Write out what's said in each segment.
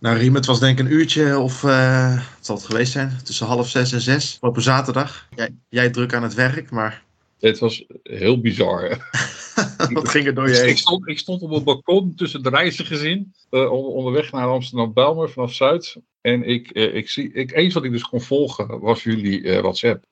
Nou, Riem, het was denk ik een uurtje of uh, het zal het geweest zijn, tussen half zes en zes op een zaterdag. Jij, jij druk aan het werk, maar... Het was heel bizar. Wat ging er door je heen? Ik stond, ik stond op een balkon tussen de reizigers in, uh, onderweg naar Amsterdam-Belmer vanaf Zuid. En ik, uh, ik zie, ik, eens wat ik dus kon volgen was jullie WhatsApp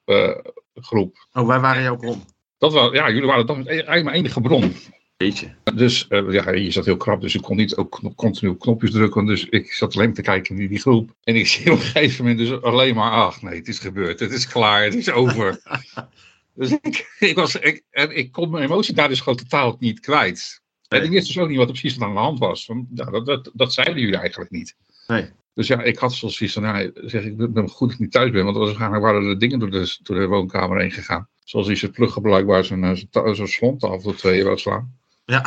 groep. Oh, wij waren jouw bron? Dat was, ja, jullie waren dat eigenlijk mijn enige bron. Beetje. Dus uh, ja, je zat heel krap, dus ik kon niet ook continu op knopjes drukken. Dus ik zat alleen te kijken in die groep. En ik zie op een gegeven moment dus alleen maar, ach nee, het is gebeurd, het is klaar, het is over. dus ik, ik, was, ik, en ik kon mijn emotie daar dus gewoon totaal niet kwijt. Nee. En ik wist dus ook niet wat er precies aan de hand was. Want, ja, dat, dat, dat zeiden jullie eigenlijk niet. Nee. Dus ja, ik had zoals van, nou, zeg ik, ben goed dat ik niet thuis ben, want waarschijnlijk waren er dingen door de, door de woonkamer heen gegaan. Zoals die zijn pluggen blijkbaar zo'n zo slont af tweeën wou slaan. Ja.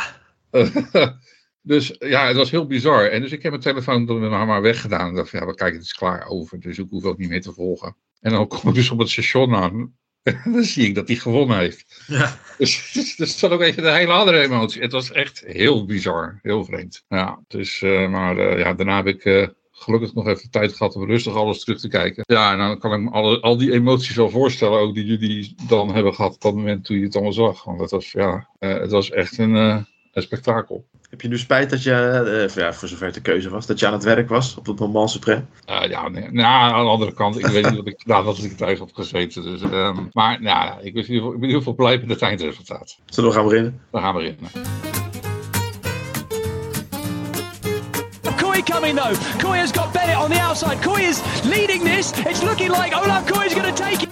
dus ja, het was heel bizar. En dus ik heb mijn telefoon dan maar weggedaan. Ik dacht, ja, kijk, het is klaar over. Dus ik hoef ook niet meer te volgen. En dan kom ik dus op het station aan. En dan zie ik dat hij gewonnen heeft. Ja. Dus, dus, dus dat was ook even een hele andere emotie. Het was echt heel bizar. Heel vreemd. Ja, dus, uh, maar uh, ja, daarna heb ik... Uh, gelukkig nog even tijd gehad om rustig alles terug te kijken. Ja, en dan kan ik me alle, al die emoties wel voorstellen, ook die jullie dan hebben gehad op dat moment toen je het allemaal zag. Want het was, ja, uh, het was echt een, uh, een spektakel. Heb je nu spijt dat je, uh, ja, voor zover het de keuze was, dat je aan het werk was op het moment supreme? ja, nee, nou, aan de andere kant, ik weet niet wat ik gedaan had als ik thuis had gezeten. Dus, um, maar nou, ik, ben in ieder geval, ik ben in ieder geval blij met het eindresultaat. Zullen we gaan beginnen? We gaan beginnen. Coming though. Kooi has got Bennett on the outside. Kooi is leading this. It's looking like Olaf Kooi is going to take it.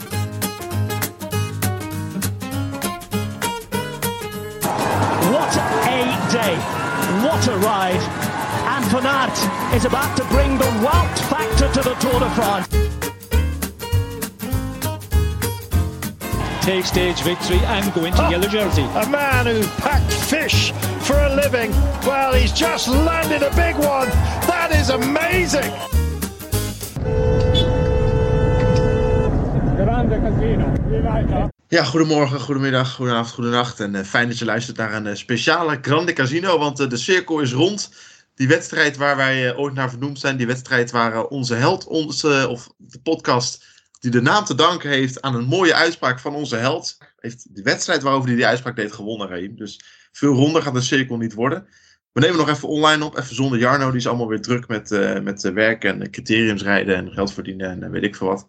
What a day. What a ride. And Van Aert is about to bring the Wout factor to the Tour de France. Take stage victory and go into ah. yellow jersey. A man who packed fish for a living. Well, he's just landed a big one. That is amazing. Grande casino. Ja, goedemorgen, goedemiddag, goedenavond, goedenacht. En uh, fijn dat je luistert naar een uh, speciale Grande Casino, want uh, de cirkel is rond. Die wedstrijd waar wij ooit naar vernoemd zijn, die wedstrijd waar onze held, onze, of de podcast die de naam te danken heeft aan een mooie uitspraak van onze held, heeft de wedstrijd waarover hij die uitspraak deed gewonnen, Raim. Dus veel ronder gaat de cirkel niet worden. We nemen nog even online op, even zonder Jarno. Die is allemaal weer druk met, uh, met werk en criteriums rijden en geld verdienen en weet ik veel wat.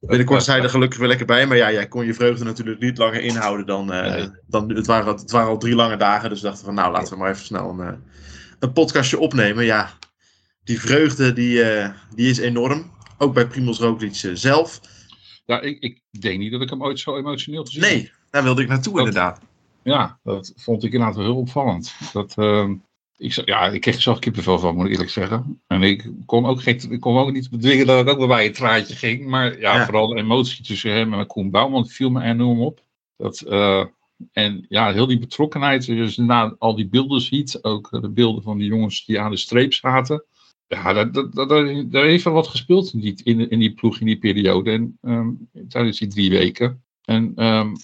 Binnenkort zijn er gelukkig weer lekker bij. Maar ja, jij kon je vreugde natuurlijk niet langer inhouden dan... Uh, nee. dan het, waren, het waren al drie lange dagen, dus we dachten van nou, laten we maar even snel een, een podcastje opnemen. Ja, die vreugde die, uh, die is enorm. Ook bij Primoz Roglic zelf. Ja, ik, ik denk niet dat ik hem ooit zo emotioneel gezien heb. Nee, daar wilde ik naartoe dat, inderdaad. Ja, dat vond ik inderdaad wel heel opvallend. Dat, uh, ik, ja, ik kreeg er zelf kippenvel van, moet ik eerlijk zeggen. En ik kon ook, geen, ik kon ook niet bedwingen dat ik ook bij een traantje ging. Maar ja, ja, vooral de emotie tussen hem en Koen Bouwman viel me enorm op. Dat, uh, en ja, heel die betrokkenheid, je na al die beelden ziet, ook de beelden van die jongens die aan de streep zaten. Ja, daar, daar, daar, heeft wel wat gespeeld in die, in, in die ploeg in die periode. En um, tijdens die drie weken. En um,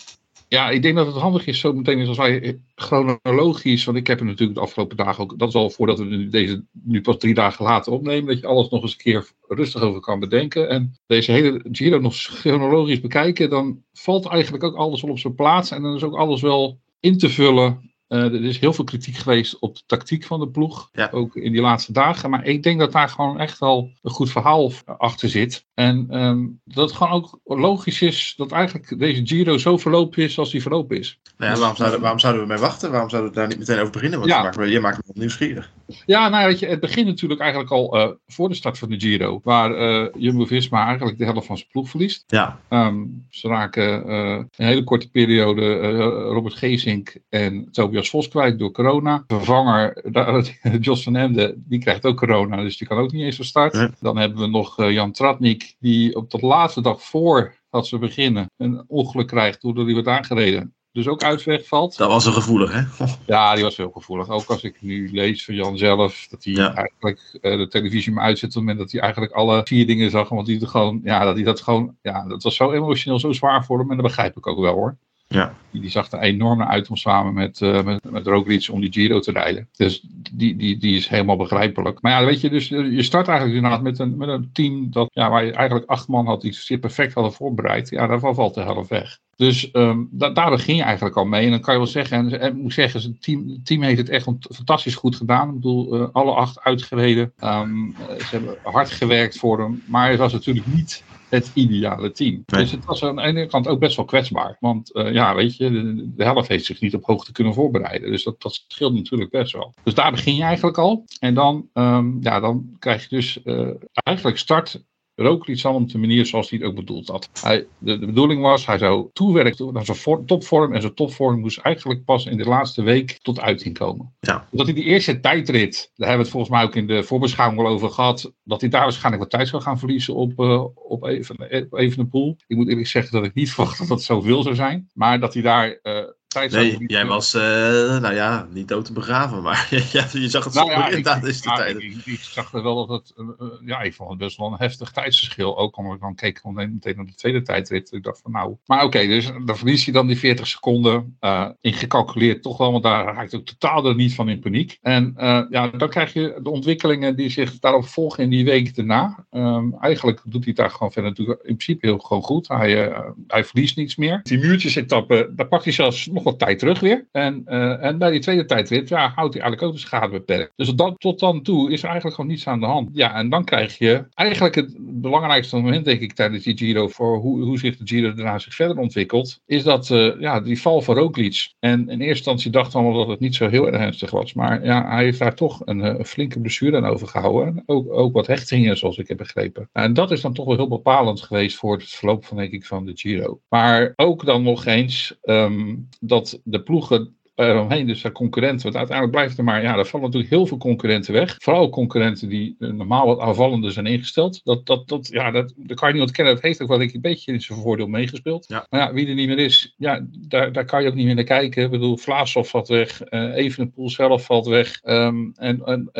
ja, ik denk dat het handig is, zo meteen als wij chronologisch, want ik heb het natuurlijk de afgelopen dagen ook, dat is al voordat we nu deze nu pas drie dagen later opnemen, dat je alles nog eens een keer rustig over kan bedenken. En deze hele Giro nog chronologisch bekijken, dan valt eigenlijk ook alles wel op zijn plaats en dan is ook alles wel in te vullen. Uh, er is heel veel kritiek geweest op de tactiek van de ploeg, ja. ook in die laatste dagen. Maar ik denk dat daar gewoon echt wel een goed verhaal achter zit. En um, dat het gewoon ook logisch is dat eigenlijk deze Giro zo verlopen is als die verlopen is. Nou ja, waarom, zouden, waarom zouden we mee wachten? Waarom zouden we daar niet meteen over beginnen? Want Ja. je, maakt me, je maakt me nieuwsgierig. Ja, nou weet je, het begint natuurlijk eigenlijk al uh, voor de start van de Giro, waar uh, Jumbo-Visma eigenlijk de helft van zijn ploeg verliest. Ja, Um, ze raken een hele korte periode Robert Geesink en Tobias Vos kwijt door corona. Vervanger Jos van Emden, die krijgt ook corona, dus die kan ook niet eens van start. Dan hebben we nog uh, Jan Tratnik, die op de laatste dag voor dat ze beginnen een ongeluk krijgt doordat hij wordt aangereden. Dus ook uitweg valt. dat was een gevoelig, hè? Ja, die was heel gevoelig. Ook als ik nu lees van Jan zelf, dat hij Ja. eigenlijk uh, de televisie maar uitzet op het moment dat hij eigenlijk alle vier dingen zag. Want hij het gewoon, ja, dat hij dat gewoon, ja, dat was zo emotioneel, zo zwaar voor hem. En dat begrijp ik ook wel hoor. Ja. Die, zag er enorm naar uit om samen met, uh, met, met om die Giro te rijden. Dus die, die, die is helemaal begrijpelijk. Maar ja, weet je, dus je start eigenlijk inderdaad met een, met een team dat, ja, waar je eigenlijk acht man had die zich perfect hadden voorbereid. Ja, daarvan valt de helft weg. Dus um, da daar begin je eigenlijk al mee. En dan kan je wel zeggen, en, en moet zeggen, het team, team heeft het echt fantastisch goed gedaan. Ik bedoel, uh, alle acht uitgereden. Um, ze hebben hard gewerkt voor hem. Maar het was natuurlijk niet het ideale team. Nee. Dus het was aan de ene kant ook best wel kwetsbaar. Want uh, ja, weet je, de, de, helft heeft zich niet op hoogte kunnen voorbereiden. Dus dat, dat scheelt natuurlijk best wel. Dus daar begin je eigenlijk al. En dan, um, ja, dan krijg je dus uh, eigenlijk start Roglic zal op de manier zoals hij het ook bedoeld had. Hij, de, de, bedoeling was, hij zou toewerken naar zijn topvorm. En zijn topvorm moest eigenlijk pas in de laatste week tot uiting komen. Ja. Dat hij die eerste tijdrit, daar hebben we het volgens mij ook in de voorbeschouwing al over gehad. Dat hij daar waarschijnlijk wat tijd zou gaan verliezen op, uh, op even, Evenepoel. Ik moet eerlijk zeggen dat ik niet verwacht dat dat zoveel zou zijn. Maar dat hij daar... Uh, Nee, jij was, uh, nou ja, niet dood te begraven, maar ja, je zag het nou, zo ja, in ik, is de ja, tijd. Ik, ik, ik, zag er wel dat het, uh, ja, ik vond het best wel een heftig tijdsverschil. Ook omdat ik dan keek meteen naar de tweede tijdrit. Ik dacht van nou, maar oké, okay, dus dan verlies je dan die 40 seconden. Uh, ingecalculeerd toch wel, want daar raakt ook totaal er niet van in paniek. En ja, dan krijg je de ontwikkelingen die zich daarop volgen in die week daarna. Um, eigenlijk doet hij daar gewoon verder natuurlijk in principe heel gewoon goed. Hij, hij verliest niets meer. Die muurtjesetappe, daar pakt hij zelfs nog wat tijd terug weer. En, uh, en bij die tweede tijdrit ja, houdt hij eigenlijk ook de schade beperkt. Dus tot dan toe is er eigenlijk gewoon niets aan de hand. Ja, en dan krijg je eigenlijk het belangrijkste moment, denk ik, tijdens die Giro, voor hoe, hoe zich de Giro daarna zich verder ontwikkelt, is dat uh, ja, die val van Roglic. En in eerste instantie dachten we dat het niet zo heel erg ernstig was. Maar ja, hij heeft daar toch een, een flinke blessure aan overgehouden. Ook, ook wat hechtingen, zoals ik heb begrepen. En dat is dan toch wel heel bepalend geweest voor het verloop van, denk ik, van de Giro. Maar ook dan nog eens um, dat de ploegen eromheen, dus concurrenten. Want uiteindelijk blijft er maar, ja, er vallen natuurlijk heel veel concurrenten weg. Vooral concurrenten die normaal wat aanvallender zijn ingesteld. Dat, dat, dat, ja, dat, dat kan je niet ontkennen. Dat heeft ook wel een beetje in zijn voordeel meegespeeld. Ja. Maar ja, wie er niet meer is, ja, daar, daar kan je ook niet meer naar kijken. Ik bedoel, Vlaashoff valt weg. Uh, Evenepoel zelf valt weg. Um, en en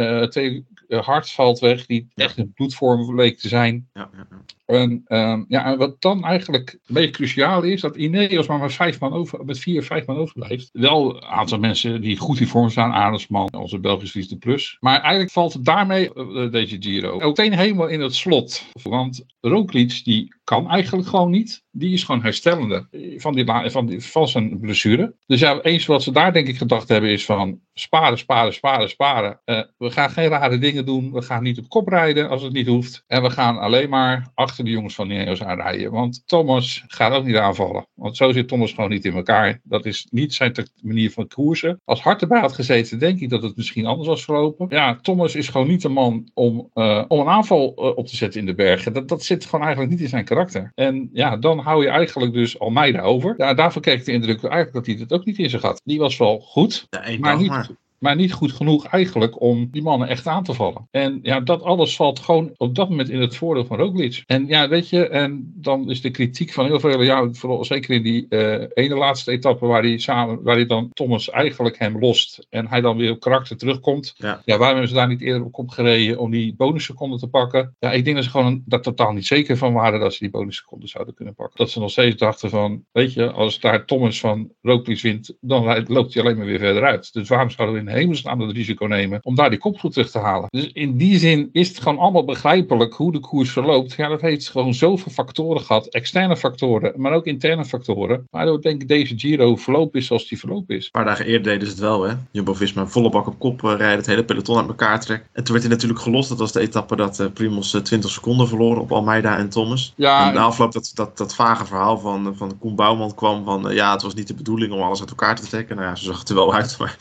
uh, Hart valt weg, die echt een bloedvorm leek te zijn. Ja, ja, ja. En, um, ja, wat dan eigenlijk een beetje cruciaal is, dat Ineos maar met, vijf man over, met vier, vijf man overblijft. Wel een aantal mensen die goed in vorm staan, Arendsman, onze Belgische Liefde Plus. Maar eigenlijk valt daarmee, uh, deze Giro, meteen helemaal in het slot. Want Roglic, die kan eigenlijk gewoon niet. Die is gewoon herstellende van, die, van, die, van zijn blessure. Dus ja, eens wat ze daar denk ik gedacht hebben is van sparen, sparen, sparen, sparen. Uh, we gaan geen rare dingen doen. We gaan niet op kop rijden als het niet hoeft. En we gaan alleen maar achter de jongens van Ineos aanrijden. Want Thomas gaat ook niet aanvallen. Want zo zit Thomas gewoon niet in elkaar. Dat is niet zijn manier van koersen. Als Hart erbij had gezeten, denk ik dat het misschien anders was verlopen. Ja, Thomas is gewoon niet de man om, uh, om een aanval uh, op te zetten in de bergen. Dat, dat zit gewoon eigenlijk niet in zijn karakter. En ja, dan hou je eigenlijk dus Almeida over. Ja, daarvoor kreeg ik de indruk eigenlijk dat hij het ook niet in zich had. Die was wel goed, ja, maar niet, maar. Maar niet goed genoeg eigenlijk om die mannen echt aan te vallen. En ja, dat alles valt gewoon op dat moment in het voordeel van Roglic. En ja, weet je, en dan is de kritiek van heel veel, ja, vooral zeker in die uh, ene laatste etappe waar hij samen, waar hij dan Thomas eigenlijk hem lost en hij dan weer op karakter terugkomt. Ja. ja, waarom hebben ze daar niet eerder op gereden om die bonusseconden te pakken? Ja, ik denk dat ze gewoon daar totaal niet zeker van waren dat ze die bonusseconden zouden kunnen pakken. Dat ze nog steeds dachten van, weet je, als daar Thomas van Roglic wint, dan loopt hij alleen maar weer verder uit. Dus waarom zouden we in hemelsnaam het risico nemen om daar die kopgroep terug te halen? Dus in die zin is het gewoon allemaal begrijpelijk hoe de koers verloopt. Ja, dat heeft gewoon zoveel factoren gehad. Externe factoren, maar ook interne factoren. Waardoor denk ik deze Giro verloop is zoals die verloop is. Een paar dagen eerder deden ze het wel, hè. Jumbo-Visma volle bak op kop uh, rijden, het hele peloton uit elkaar trekken. En toen werd hij natuurlijk gelost. Dat was de etappe dat uh, Primos uh, 20 seconden verloren op Almeida en Thomas. Ja, en de afloop dat, dat, dat vage verhaal van, van Koen Bouwman kwam van... ja, het was niet de bedoeling om alles uit elkaar te trekken. Nou ja, zo zag het er wel uit, maar...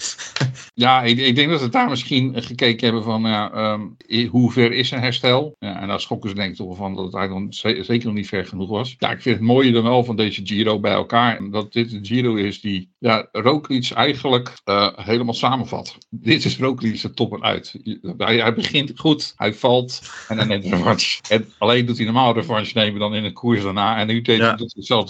ja, ik, ik denk dat ze daar misschien gekeken hebben van... Ja, um, hoe ver is een herstel? Ja, en daar schokken ze denk ik toch van dat het eigenlijk zeker nog niet ver genoeg was. Ja, ik vind het mooie dan wel van deze Giro bij elkaar. Dat dit een Giro is die ja, Roglic eigenlijk uh, helemaal samenvat. Dit is Roglic er top en uit. Hij, hij, begint goed, hij valt en dan neemt revanche. En alleen doet hij normaal revanche nemen dan in een koers daarna. En nu deed hij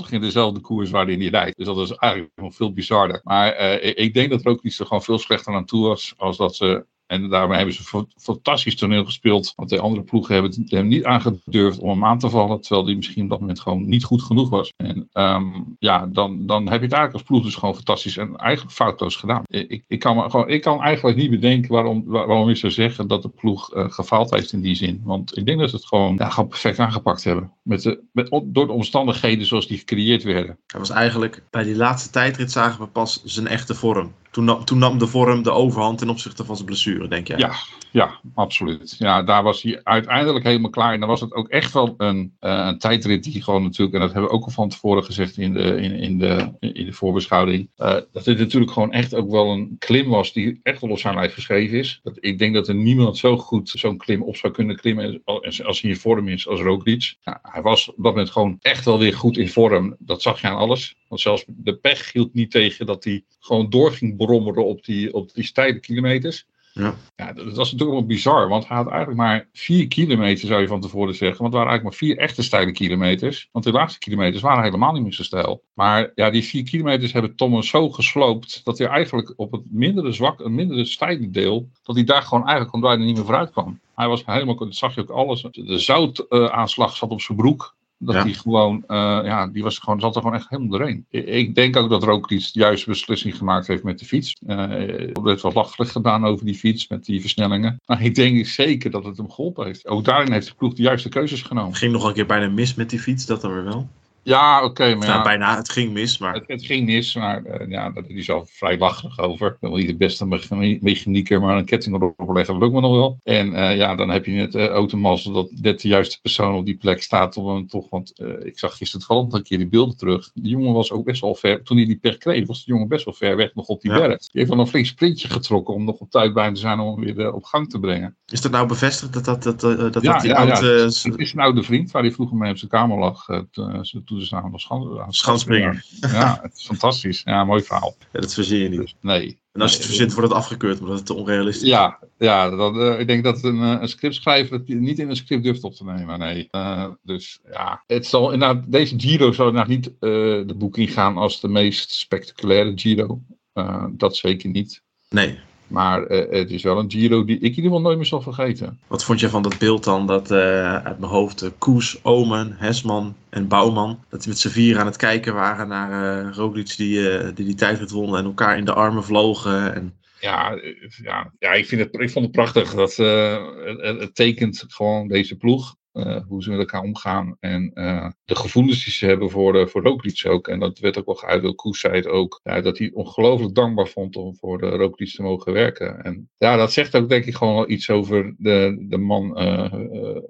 in dezelfde koers waarin hij rijdt. Dus dat is eigenlijk nog veel bizarder. Maar uh, ik denk dat Roglic er gewoon veel slechter aan toe was als dat ze En daarmee hebben ze een fantastisch toneel gespeeld. Want de andere ploegen hebben hem niet aangedurfd om hem aan te vallen. Terwijl hij misschien op dat moment gewoon niet goed genoeg was. En ehm, ja, dan, dan heb je het eigenlijk als ploeg dus gewoon fantastisch en eigenlijk foutloos gedaan. Ik, ik, kan, gewoon, ik kan eigenlijk niet bedenken waarom, waarom je zou zeggen dat de ploeg uh, gefaald heeft in die zin. Want ik denk dat ze het gewoon, ja, gewoon perfect aangepakt hebben. Met de, met, door de omstandigheden zoals die gecreëerd werden. Hij was eigenlijk, bij die laatste tijdrit zagen we pas zijn echte vorm. Toen nam, toen nam de vorm de overhand ten opzichte van zijn blessure, denk jij? Ja, ja, absoluut. Ja, daar was hij uiteindelijk helemaal klaar. En dan was het ook echt wel een, uh, een tijdrit die gewoon natuurlijk, en dat hebben we ook al van tevoren gezegd in de, in, in de, in de voorbeschouwing, uh, dat dit natuurlijk gewoon echt ook wel een klim was die echt wel op zijn lijf geschreven is. Dat, ik denk dat er niemand zo goed zo'n klim op zou kunnen klimmen als, hij in vorm is als Roglic. Hij was op dat moment gewoon echt wel weer goed in vorm. Dat zag je aan alles. Want zelfs de pech hield niet tegen dat hij gewoon door ging brommeren op die, op die steile kilometers. Ja. ja, dat was natuurlijk wel bizar, want hij had eigenlijk maar vier kilometer, zou je van tevoren zeggen. Want het waren eigenlijk maar vier echte steile kilometers. Want de laatste kilometers waren helemaal niet meer zo steil. Maar ja, die vier kilometers hebben Thomas zo gesloopt, dat hij eigenlijk op het mindere zwak, een mindere steile deel, dat hij daar gewoon eigenlijk bijna niet meer vooruit kwam. Hij was helemaal, dat zag je ook alles. De zoutaanslag zat op zijn broek. Dat hij gewoon, uh, ja, die was gewoon, zat er gewoon echt helemaal doorheen. Ik denk ook dat Roglic de juiste beslissing gemaakt heeft met de fiets. Uh, er werd wat lachelijk gedaan over die fiets met die versnellingen. Maar ik denk zeker dat het hem geholpen heeft. Ook daarin heeft de ploeg de juiste keuzes genomen. Ging nog een keer bijna mis met die fiets, dat dan weer wel. Ja, oké. maar ja, bijna, het ging mis. Maar... Het, het ging mis, maar uh, ja, daar is al vrij lachig over. Ik ben wel niet de beste mechanieker, maar een ketting erop leggen dat lukt me nog wel. En uh, ja, dan heb je het uh, automazzel dat net de juiste persoon op die plek staat. Om hem toch, want ik zag gisteren toevallig een keer die beelden terug. Die jongen was ook best wel ver, toen hij die pech kreeg, was de jongen best wel ver weg nog op die ja. berg. Die heeft wel een flink sprintje getrokken om nog op tijd bij te zijn om hem weer op gang te brengen. Is dat nou bevestigd dat dat, dat, dat, dat, ja, dat die ja, het is een oude vriend waar hij vroeger mee op zijn kamer lag. toen ze samen was Schanspringer. Ja, het is fantastisch. Ja, mooi verhaal. Ja, dat verzin je niet. Dus, nee. En als je het verzint, wordt het afgekeurd, omdat het te onrealistisch is. Ja, ja dat, uh, ik denk dat een, een scriptschrijver het niet in een script durft op te nemen. Nee. Uh, dus ja, het zal, inderdaad, deze Giro zal inderdaad niet uh, de boek ingaan als de meest spectaculaire Giro. dat zeker niet. Nee. Maar uh, het is wel een Giro die ik in ieder geval nooit meer zal vergeten. Wat vond je van dat beeld dan? Dat uh, uit mijn hoofd uh, Koes, Omen, Hesman en Bouwman. Dat die met z'n vier aan het kijken waren naar Roglic die, die die tijdrit won. En elkaar in de armen vlogen. En... Ja, ja, ja ik, vind het, ik vond het prachtig. Dat, het, het tekent gewoon deze ploeg. Uh, hoe ze met elkaar omgaan en uh, de gevoelens die ze hebben voor, de, voor Roglic ook. En dat werd ook wel geuit door het ook, ja, dat hij ongelooflijk dankbaar vond om voor de Roglic te mogen werken. En ja, dat zegt ook denk ik gewoon wel iets over de, de man uh,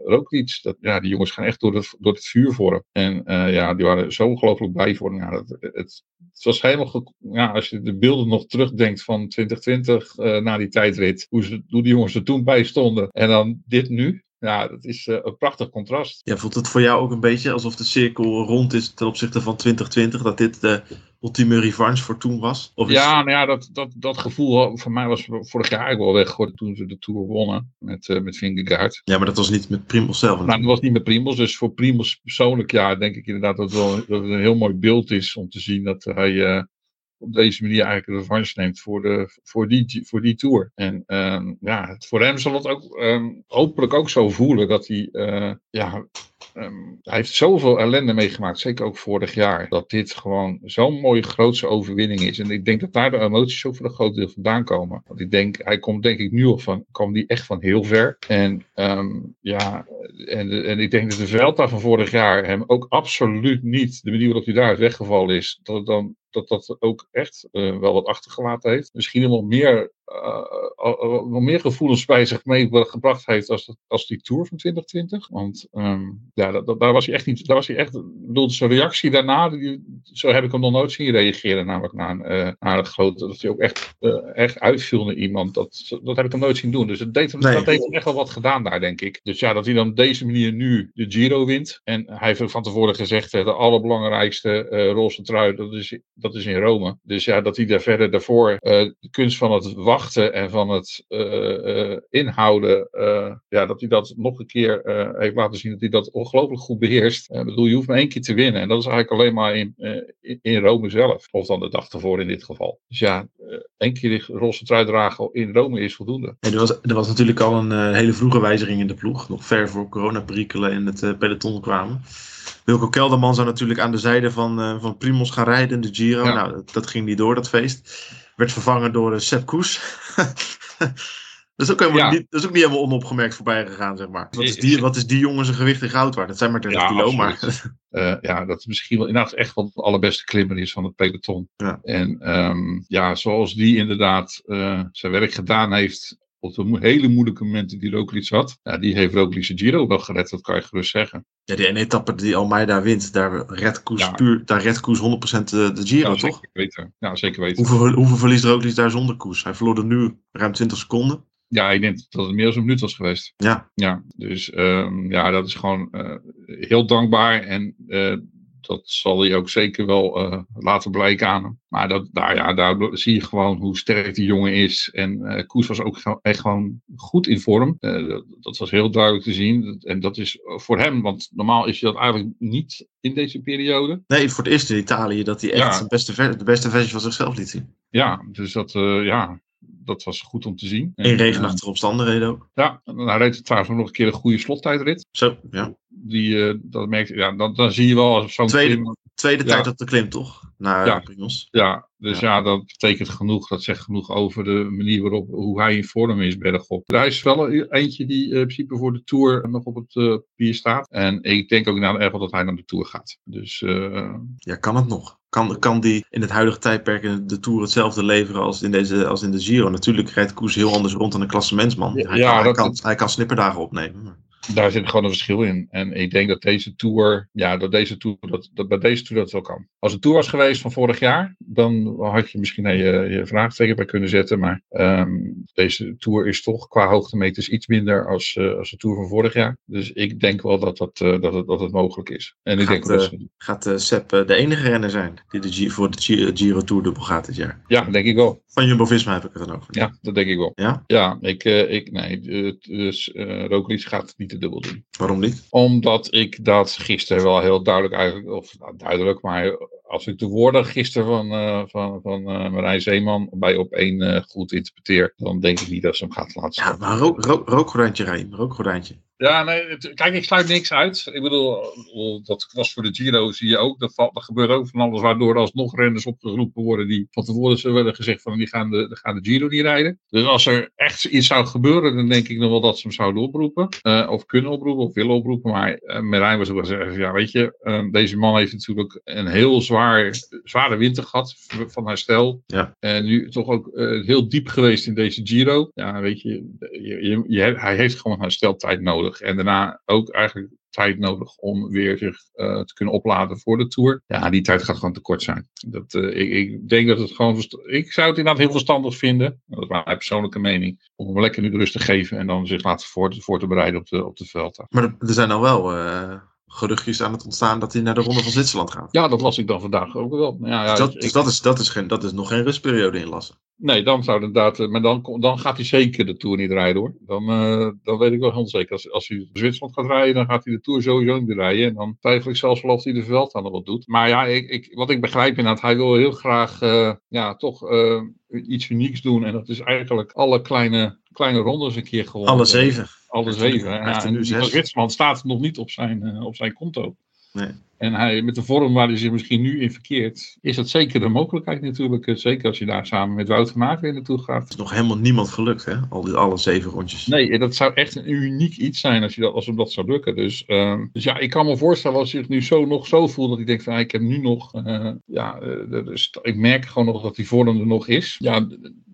Roglic. Dat, ja, die jongens gaan echt door het, door het vuur voor hem. En ja, die waren zo ongelooflijk blij voor. Ja, dat, het, het was helemaal, ja, als je de beelden nog terugdenkt van 2020 na die tijdrit, hoe, ze, hoe die jongens er toen bij stonden en dan dit nu. Ja, dat is uh, een prachtig contrast. Ja, voelt het voor jou ook een beetje alsof de cirkel rond is ten opzichte van 2020? Dat dit de ultieme revanche voor toen was? Of ja, nou ja, dat, dat, dat gevoel voor mij was vorig jaar eigenlijk wel weggegooid toen ze de Tour wonnen met, uh, met Vingegaard. Ja, maar dat was niet met Primos zelf. Nou, dat was niet met Primos. Dus voor Primos persoonlijk, ja, denk ik inderdaad dat het, wel, dat het een heel mooi beeld is om te zien dat hij... Uh, op deze manier eigenlijk revanche neemt voor, de, voor, die, voor die tour. En um, ja, voor hem zal het ook um, hopelijk ook zo voelen dat hij, uh, ja, um, hij heeft zoveel ellende meegemaakt, zeker ook vorig jaar, dat dit gewoon zo'n mooie grootse overwinning is. En ik denk dat daar de emoties ook voor een groot deel vandaan komen. Want ik denk, hij komt denk ik nu al van, kwam die echt van heel ver. En ja, en, en ik denk dat de Velta van vorig jaar hem ook absoluut niet, de manier waarop hij daar weggevallen is, dat het dan dat dat ook echt uh, wel wat achtergelaten heeft. Misschien nog meer, uh, meer gevoelens bij zich meegebracht heeft als, als die Tour van 2020. Want um, ja, dat, daar was hij echt niet, daar was hij echt, ik bedoel, zijn reactie daarna, die, zo heb ik hem nog nooit zien reageren, namelijk naar een, uh, naar een grote, dat hij ook echt, echt uitviel naar iemand. Dat, dat heb ik hem nooit zien doen. Dus het deed hem, nee. dat heeft hem echt wel wat gedaan daar, denk ik. Dus ja, dat hij dan op deze manier nu de Giro wint. En hij heeft van tevoren gezegd, de allerbelangrijkste roze trui, dat is dat is in Rome. Dus ja, dat hij daar verder daarvoor eh, de kunst van het wachten en van het eh, eh, inhouden, eh, ja, dat hij dat nog een keer eh, heeft laten zien dat hij dat ongelooflijk goed beheerst. Eh, Ik bedoel, je hoeft maar één keer te winnen. En dat is eigenlijk alleen maar in, eh, in- Rome zelf. Of dan de dag ervoor in dit geval. Dus ja, eh, één keer die roze trui dragen in Rome is voldoende. En er, was, er was natuurlijk al een hele vroege wijziging in de ploeg. Nog ver voor coronaperikelen in het peloton kwamen. Wilco Kelderman zou natuurlijk aan de zijde van, eh, van Primos gaan rijden in de Giro. Ja. Nou, dat, dat ging niet door, dat feest. Werd vervangen door uh, Sepp Koes. dat, is ook helemaal Ja. niet, dat is ook niet helemaal onopgemerkt voorbij gegaan, zeg maar. Wat is die, wat is die jongen zijn gewicht in goud waard? Dat zijn maar 30 Ja, kilo, absoluut. maar... Eh, ja, dat is misschien wel inderdaad echt wel de allerbeste klimmer is van het peloton. Ja. En ehm, ja, zoals die inderdaad eh, zijn werk gedaan heeft op de hele moeilijke momenten die Roglic had. Ja, die heeft Roglic de Giro wel gered, dat kan je gerust zeggen. Ja, die ene etappe die Almeida wint, daar redt Koes, Ja. puur, daar redt Koes 100% de, de Giro, ja, toch? zeker weten. Ja, zeker weten. Hoeveel, hoeveel verliest Roglic daar zonder Koes? Hij verloor er nu ruim 20 seconden. Ja, ik denk dat het meer dan een minuut was geweest. Ja. Ja, dus ehm, ja, dat is gewoon eh, heel dankbaar. En eh, dat zal hij ook zeker wel eh, laten blijken aan hem. Maar dat, daar, ja, daar zie je gewoon hoe sterk die jongen is. En eh, Koes was ook echt gewoon goed in vorm. Dat, dat was heel duidelijk te zien. En dat is voor hem, want normaal is hij dat eigenlijk niet in deze periode. Nee, voor het eerst in Italië dat hij echt Ja. zijn beste de beste versie van zichzelf liet zien. Ja, dus dat, ja, dat was goed om te zien. In En, regenachtige omstandigheden ook. eh, ja, hij reed trouwens ook nog een keer een goede slottijdrit. Zo, ja. Die, eh, dat merkt, ja, dan, dan zie je wel als zo'n Tweede, tweede Ja. tijd op de klim, toch? Naar Ja. ja. Dus ja. dat betekent genoeg. Dat zegt genoeg over de manier waarop hoe hij in vorm is bergop. Hij is wel een- eentje die eh, in principe voor de Tour nog op het eh, papier staat. En ik denk ook nou erg wel dat hij naar de Tour gaat. Dus eh, Ja, kan het nog? Kan, kan die in het huidige tijdperk in de Tour hetzelfde leveren als in, deze, als in de Giro? Natuurlijk rijdt Koes heel anders rond dan een klassementsman. Ja, hij, ja, kan, hij, dat- kan, hij kan snipperdagen opnemen. Daar zit gewoon een verschil in. En ik denk dat deze Tour, ja, dat deze Tour, dat, dat bij deze Tour dat wel kan. Als het Tour was geweest van vorig jaar, dan had je misschien je, je vraagteken bij kunnen zetten. Maar ehm, deze Tour is toch qua hoogtemeters iets minder als, eh, als de Tour van vorig jaar. Dus ik denk wel dat, dat, eh, dat, het, dat het mogelijk is. En ik Gaat, denk dat eh, ze- Gaat eh, Sepp eh, de enige renner zijn die de voor de Gi- Giro Tour dubbel gaat dit jaar? ja, denk ik wel. Van Jumbo-Visma heb ik het dan over. Ja, dat denk ik wel. Ja? Ja, ik, eh, ik nee, eh, dus Roglic gaat niet te dubbel doen. Waarom niet? Omdat ik dat gisteren wel heel duidelijk eigenlijk, of nou, duidelijk, maar als ik de woorden gisteren van, eh, van, van eh, Marijn Zeeman bij op één eh, goed interpreteer, dan denk ik niet dat ze hem gaat laten Ja, stoppen. maar rook, rook, rookgordijntje rijden. Rookgordijntje. Ja, nee, het- kijk, ik sluit niks uit. Ik bedoel, eh, dat was voor de Giro, zie je ook. Dat, valt, dat gebeurt ook van alles, waardoor alsnog renners opgeroepen worden die van tevoren zullen werden gezegd van die gaan de, gaan de Giro niet rijden. Dus als er echt iets zou gebeuren, dan denk ik nog wel dat ze hem zouden oproepen. Eh, of kunnen oproepen, of willen oproepen. Maar uh, Merijn was ook wel zeggen, ja weet je, uh, deze man heeft natuurlijk een heel zwaar, zware winter gehad van herstel. Ja. En nu toch ook heel diep geweest in deze Giro. Ja, weet je, je, je, je hij heeft gewoon hersteltijd nodig. En daarna ook eigenlijk tijd nodig om weer zich uh, te kunnen opladen voor de Tour. Ja, die tijd gaat gewoon te kort zijn. Dat, uh, ik, ik, denk dat het gewoon... Ik zou het inderdaad heel verstandig vinden. Dat is mijn persoonlijke mening. Om hem lekker nu de rust te geven en dan zich laten voor, voor te bereiden op de, op de veld. Maar er zijn al wel... Uh geruchtjes aan het ontstaan dat hij naar de Ronde van Zwitserland gaat. Ja, dat las ik dan vandaag ook wel. Ja, ja, dus dat, ik, dus dat, is, dat, is geen, dat is nog geen rustperiode inlassen. Nee, dan zou inderdaad. Maar dan, dan gaat hij zeker de Tour niet rijden hoor. Dan, uh, dan weet ik wel heel zeker. Als, als hij Zwitserland gaat rijden, dan gaat hij de Tour sowieso niet rijden. En dan twijfel ik zelfs wel of hij de veld wat doet. Maar ja, ik, ik, wat ik begrijp inderdaad, hij wil heel graag uh, ja, toch uh, iets unieks doen. En dat is eigenlijk alle kleine, kleine rondes een keer gewonnen. Alle zeven. Alle zeven. Ja, en nu Zwitserland staat nog niet op zijn, uh, op zijn konto. Nee. En hij, met de vorm waar hij zich misschien nu in verkeert, is dat zeker de mogelijkheid natuurlijk. Zeker als je daar samen met Wout van Aert weer naartoe gaat. Het is nog helemaal niemand gelukt, hè? Al die alle zeven rondjes. Nee, dat zou echt een uniek iets zijn als, je dat, als hem dat zou lukken. Dus, uh, dus ja, ik kan me voorstellen als hij zich nu zo nog zo voelt dat hij denkt van ah, ik heb nu nog, uh, ja, uh, dus, ik merk gewoon nog dat die vorm er nog is. Ja,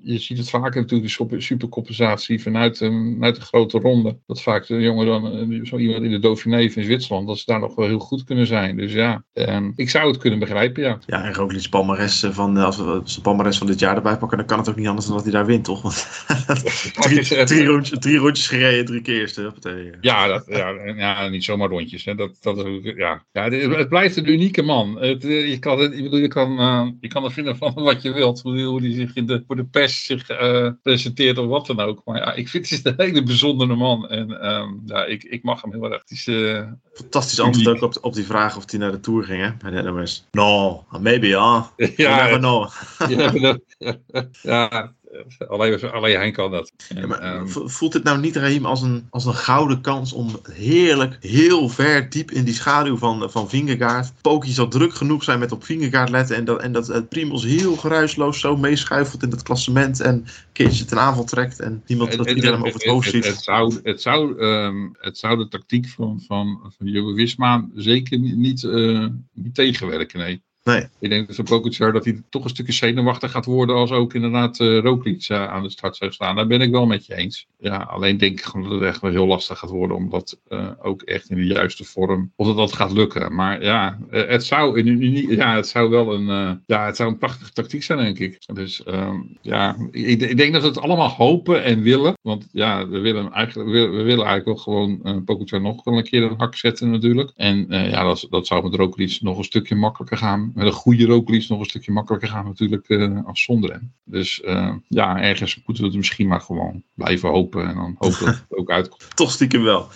je ziet het vaker natuurlijk, de supercompensatie vanuit, vanuit de grote ronde. Dat vaak de jongen dan, zo iemand in de Dauphiné in Zwitserland, dat ze daar nog wel heel goed kunnen zijn. Zijn. Dus ja, ehm, ik zou het kunnen begrijpen, ja. Ja, en Roglic palmares van, als we palmares van dit jaar erbij pakken, dan kan het ook niet anders dan dat hij daar wint, toch? Want drie, drie, rondjes, drie rondjes gereden, drie keer eerste. Ja, dat, ja, ja, niet zomaar rondjes. Hè. Dat, dat, ja. Ja, het, blijft een unieke man. Het, je, kan het, ik bedoel, je, kan, uh, je kan er vinden van wat je wilt. Hoe hij zich in de, voor de pers zich uh, presenteert of wat dan ook. Maar ja, ik vind het een hele bijzondere man. En um, ja, ik, ik mag hem heel erg. Het is, uh, Fantastisch antwoord ook op, op die vraag of hij naar de Tour ging, hè? Bij de NOS. No, maybe, ja. Ja, never know. ja, alleen, alleen hij kan dat. En, ja, maar, um, voelt het nou niet, Raheem, als een, als een gouden kans om heerlijk, heel ver diep in die schaduw van, van Vingegaard. Poki zal druk genoeg zijn met op Vingegaard letten. En dat, en dat het Primos heel geruisloos zo meeschuifelt in het klassement. En een keertje ten aanval trekt. En niemand dat iedereen hem over het hoofd ziet. Het, het, zou, het, zou, um, het zou de tactiek van, van, van Jumbo Visma zeker niet, niet, uh, niet tegenwerken, nee. Nee. Ik denk dat Pogacar dat hij toch een stukje zenuwachtig gaat worden als ook inderdaad uh, aan de start zou staan. Daar ben ik wel met je eens. Ja, alleen denk ik gewoon dat het echt wel heel lastig gaat worden om dat uh, ook echt in de juiste vorm, of dat dat gaat lukken. Maar ja, het zou, in, ja, het zou wel een, ja, het zou een prachtige tactiek zijn denk ik. Dus um, ja, ik, ik, denk dat we het allemaal hopen en willen. Want ja, we willen eigenlijk, we, willen eigenlijk wel gewoon uh, nog een keer een hak zetten natuurlijk. En ja, dat, dat zou met Roglic nog een stukje makkelijker gaan met een goede rooklies nog een stukje makkelijker gaan natuurlijk uh, als zonder hem. Dus uh, ja, ergens moeten we het misschien maar gewoon blijven hopen en dan hopen dat het ook uitkomt. Toch stiekem wel.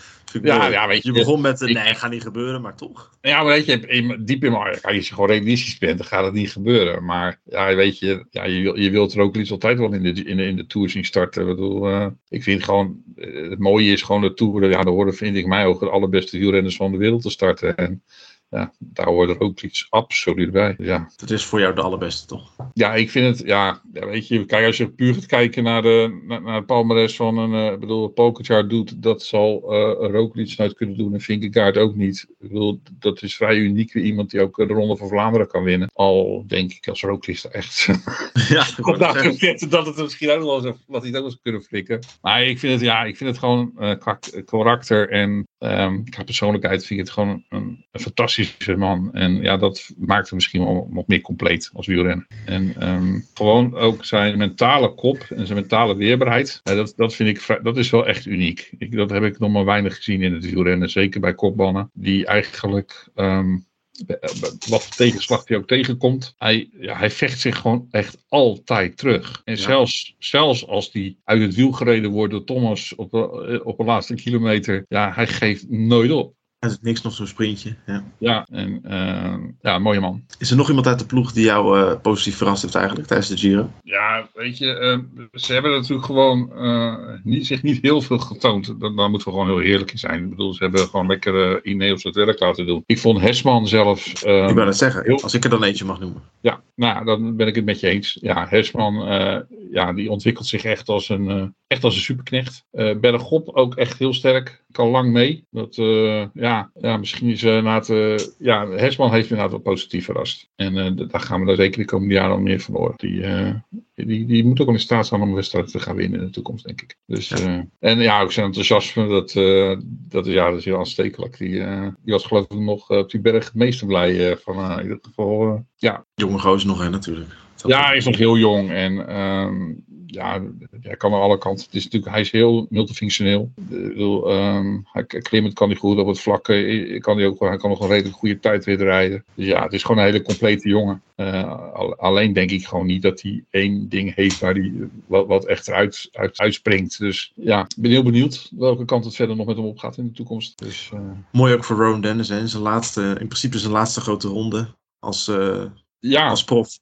Ja, ja, weet je, je begon met, ik, nee, gaat niet gebeuren, maar toch. Ja, maar weet je, diep in mijn als je gewoon realistisch bent, dan gaat het niet gebeuren. Maar ja, weet je, ja, je, wil, je wilt er ook liefst altijd wel in de, in de, in de Tour zien starten. Ik bedoel, uh, ik vind gewoon, het mooie is gewoon de Tour, ja, daar horen vind ik mij ook de allerbeste wielrenners van de wereld te starten. En ja, daar hoort er ook iets absoluut bij. Ja. Dat is voor jou de allerbeste, toch? Ja, ik vind het, ja, weet je, kijk, als je puur gaat kijken naar de, naar, naar het palmares van een, uh, bedoel, doet, dat zal uh, Roglic nooit kunnen doen en Vingegaard ook niet. Ik bedoel, dat is vrij uniek iemand die ook de Ronde van Vlaanderen kan winnen. Al denk ik als Roglic echt ja, op dat dat het misschien ook wel eens, wat hij ook wel eens kunnen flikken. Maar ik vind het, ja, ik vind het gewoon uh, karakter en um, qua persoonlijkheid vind ik het gewoon een, fantastische man. En ja, dat maakt hem misschien wel nog meer compleet als wielrenner. En um, gewoon ook zijn mentale kop en zijn mentale weerbaarheid. Dat, dat vind ik, dat is wel echt uniek. Ik, dat heb ik nog maar weinig gezien in het wielrennen. Zeker bij kopbannen. Die eigenlijk... Um, wat tegenslag hij ook tegenkomt. Hij, ja, hij vecht zich gewoon echt altijd terug. En ja. zelfs, zelfs als hij uit het wiel gereden wordt door Thomas op de, op de laatste kilometer. Ja, hij geeft nooit op. Hij is niks nog zo'n sprintje. Ja, ja en uh, ja, mooie man. Is er nog iemand uit de ploeg die jou uh, positief verrast heeft eigenlijk tijdens de Giro? Ja, weet je, uh, ze hebben natuurlijk gewoon niet, zich niet heel veel getoond. Dan, dan moeten we gewoon heel eerlijk in zijn. Ik bedoel, ze hebben gewoon lekker uh, Ineos het werk laten doen. Ik vond Hesman zelf... ik wil het zeggen, heel... als ik er dan eentje mag noemen. Ja, nou, dan ben ik het met je eens. Ja, Hesman, ja, die ontwikkelt zich echt als een, echt als een superknecht. Bergop ook echt heel sterk. Kan lang mee. Dat, ja, ja, misschien is uh, na het, uh, ja, Hesman heeft inderdaad wel positief verrast. En uh, daar gaan we daar zeker de komende jaren al meer van horen. Die, die, die moet ook in staat zijn om een wedstrijd te gaan winnen in de toekomst, denk ik. Dus, ja. en ja, ook zijn enthousiasme, dat, dat, ja, dat is heel aanstekelijk. Die, die was geloof ik nog op die berg het meeste blij van, in ieder geval, ja. Jonge gozer nog, hè, natuurlijk. Ja, hij is nog heel jong en um, ja, hij kan naar alle kanten. Het is natuurlijk, hij is heel multifunctioneel. Ik bedoel, um, hij klimmend kan hij goed op het vlak. Kan hij, ook, hij kan nog een redelijk goede tijd weer rijden. Dus ja, het is gewoon een hele complete jongen. Uh, alleen denk ik gewoon niet dat hij één ding heeft waar hij wat, wat echt eruit uit, uitspringt. Dus ja, ik ben heel benieuwd welke kant het verder nog met hem op gaat in de toekomst. Dus, uh... Mooi ook voor Rowan Dennis. Hè? Zijn laatste, in principe zijn laatste grote ronde als, uh, ja. als prof.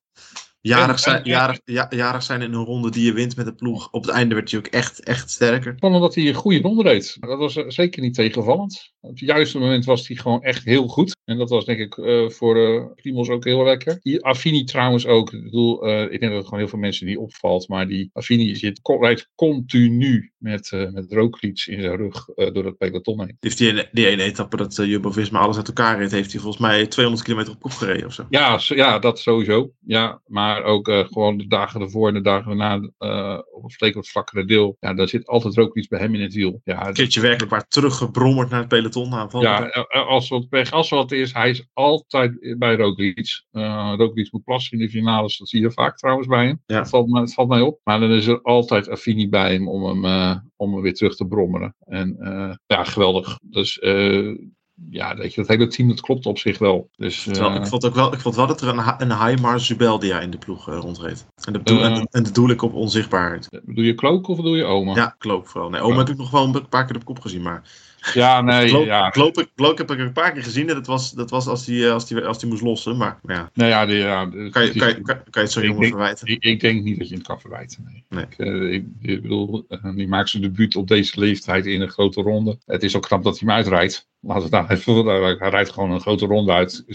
Jarig zijn, jarig, ja, jarig zijn in een ronde die je wint met de ploeg. Op het einde werd hij ook echt, echt sterker. Spannend dat hij een goede ronde reed. Dat was zeker niet tegenvallend. Op het juiste moment was hij gewoon echt heel goed. En dat was denk ik uh, voor uh, Primos ook heel lekker. Die Affini trouwens ook. Ik bedoel, uh, ik denk dat het gewoon heel veel mensen die opvalt. Maar die Affini zit, rijdt continu met, met Roglic in zijn rug door het peloton heen. Heeft die, die ene etappe dat Jumbo-Visma alles uit elkaar reed, heeft hij volgens mij 200 kilometer op kop gereden of zo. Ja, ja dat sowieso. Ja, maar maar ook uh, gewoon de dagen ervoor en de dagen daarna uh, op het flink wat vlakkere deel. Ja, daar zit altijd ook iets bij hem in het wiel. Ja, een keertje werkelijk waar teruggebrommerd naar het peloton. Ja, als wat weg, als wat is, hij is altijd bij Roglic. Uh, Roglic moet plassen in de finales, dat zie je vaak trouwens bij hem. Ja. Het, valt het valt mij op. Maar dan is er altijd Affini bij hem om hem, om hem weer terug te brommeren. En ja, geweldig. Dus ja, weet je, dat hele team dat klopt op zich wel. Dus, Terwijl, ik, vond ook wel, ik vond wel dat er een, een Haimar Zubeldia in de ploeg uh, rondreed. En dat, bedoel, en, en dat doe ik op onzichtbaarheid. Doe je Klook of doe je Oma? Ja, Klook vooral. Nee, Oma heb ik nog wel een paar keer op kop gezien, maar... Ja, nee, ja. Heb ik een paar keer gezien en dat was, dat was als hij als die, als die moest lossen, maar ja. Nee, ja, die, ja kan, je, kan, je, kan, je het zo jongen verwijten? Ik, ik, denk niet dat je het kan verwijten, nee. nee. Ik, uh, ik, ik, bedoel, uh, die maakt zijn debuut op deze leeftijd in een grote ronde. Het is ook knap dat hij hem uitrijdt. Laten we het nou, hij rijdt gewoon een grote ronde uit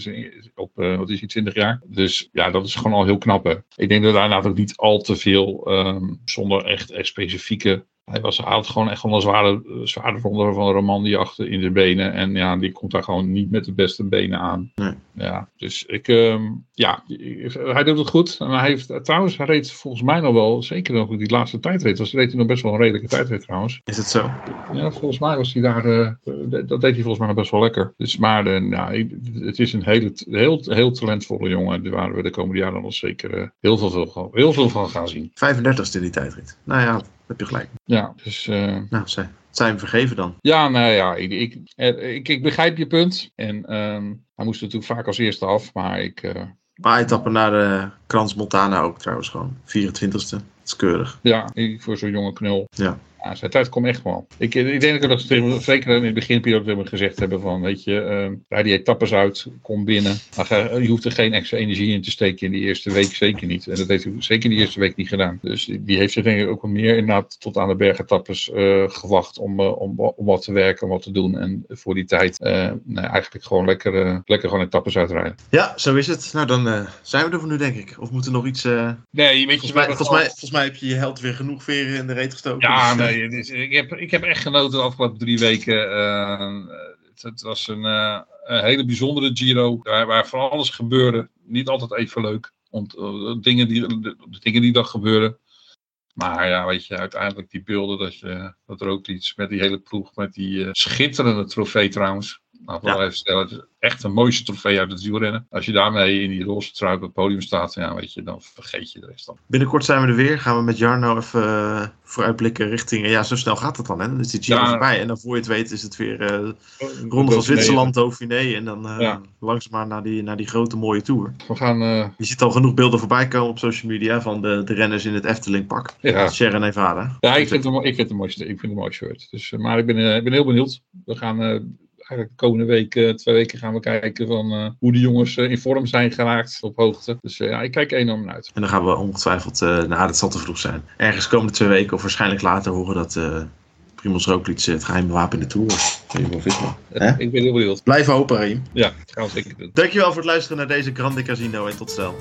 op, uh, wat is hij, 20 jaar. Dus ja, dat is gewoon al heel knap. Hè. Ik denk dat daarna ook niet al te veel, um, zonder echt specifieke hij, was, had gewoon echt wel een zware, zware ronde van Romandie achter in de benen. En ja, die komt daar gewoon niet met de beste benen aan. Nee. Ja, dus ik, um, ja, hij doet het goed. En hij heeft, trouwens, hij reed volgens mij nog wel, zeker nog die laatste tijdrit, was reed hij nog best wel een redelijke tijdrit trouwens. Is het zo? Ja, volgens mij was hij daar, uh, dat deed hij volgens mij nog best wel lekker. Dus, maar uh, ja, het is een hele, heel, heel talentvolle jongen. Daar waren we de komende jaren nog zeker uh, heel, veel, veel, heel veel van gaan zien. 35ste in die tijdrit. Nou ja, heb je gelijk. Ja, dus... Uh... Nou, zij, zijn hem vergeven dan. Ja, nou ja, ik, ik, ik, ik begrijp je punt. En um, hij moest natuurlijk vaak als eerste af, maar ik... Uh... Maar etappen naar de Krans Montana ook trouwens gewoon. 24ste. Dat is keurig. Ja, voor zo'n jonge knul. Ja. Ja, zijn tijd komt echt wel. Ik, ik denk dat we zeker in het beginperiode hebben gezegd hebben van, weet je, uh, rij die etappes uit, kom binnen. Maar je hoeft er geen extra energie in te steken in die eerste week, zeker niet. En dat heeft hij zeker in die eerste week niet gedaan. Dus die heeft zich denk ik ook wel meer inderdaad tot aan de bergetappes uh, gewacht om, uh, om, om wat te werken, om wat te doen. En voor die tijd nee, eigenlijk gewoon lekker, lekker gewoon etappes uitrijden. Ja, zo is het. Nou, dan zijn we er voor nu, denk ik. Of moeten we nog iets... nee, weet volgens, mij, volgens, mij, volgens mij heb je je held weer genoeg veren in de reet gestoken. Ja, nee. Ik, heb, echt genoten de afgelopen drie weken. Uh, het, was een, uh, een, hele bijzondere Giro. Waar, waar, van alles gebeurde. Niet altijd even leuk. Want, uh, dingen, die, de, dingen die dan gebeuren. Maar ja, weet je, uiteindelijk die beelden dat, je, dat er ook iets met die hele ploeg. Met die schitterende trofee trouwens. Nou, ja. even stellen, het is echt een mooiste trofee uit het wielrennen. Als je daarmee in die roze trui op het podium staat, ja, weet je, dan vergeet je de rest dan. Binnenkort zijn we er weer. Gaan we met Jarno even uh, vooruitblikken richting... Ja, zo snel gaat het dan, hè? Dan is die Giro ja. voorbij. En dan voor je het weet is het weer uh, Ronde van Zwitserland, Dauphiné. En dan uh, ja. langzaamaan naar die, naar die grote mooie Tour. We gaan... Je ziet al genoeg beelden voorbij komen op social media van de, de renners in het Efteling pak. Ja. Sharon Nevada. Ja, ik vind, het, ik vind het mooiste. Ik vind het mooi shirt. Dus, maar ik ben, ik ben heel benieuwd. We gaan eigenlijk de komende week, uh, twee weken gaan we kijken van uh, hoe de jongens uh, in vorm zijn geraakt op hoogte. Dus ja, ik kijk enorm naar uit. En dan gaan we ongetwijfeld, nou dat zal te vroeg zijn, ergens komende twee weken of waarschijnlijk later horen dat Primoz Roglic het geheime wapen in de Tour is. Ik ben heel benieuwd. Blijf hopen, Reem. Ja, gaan we zeker doen. Dankjewel voor het luisteren naar deze Grande Casino en tot snel.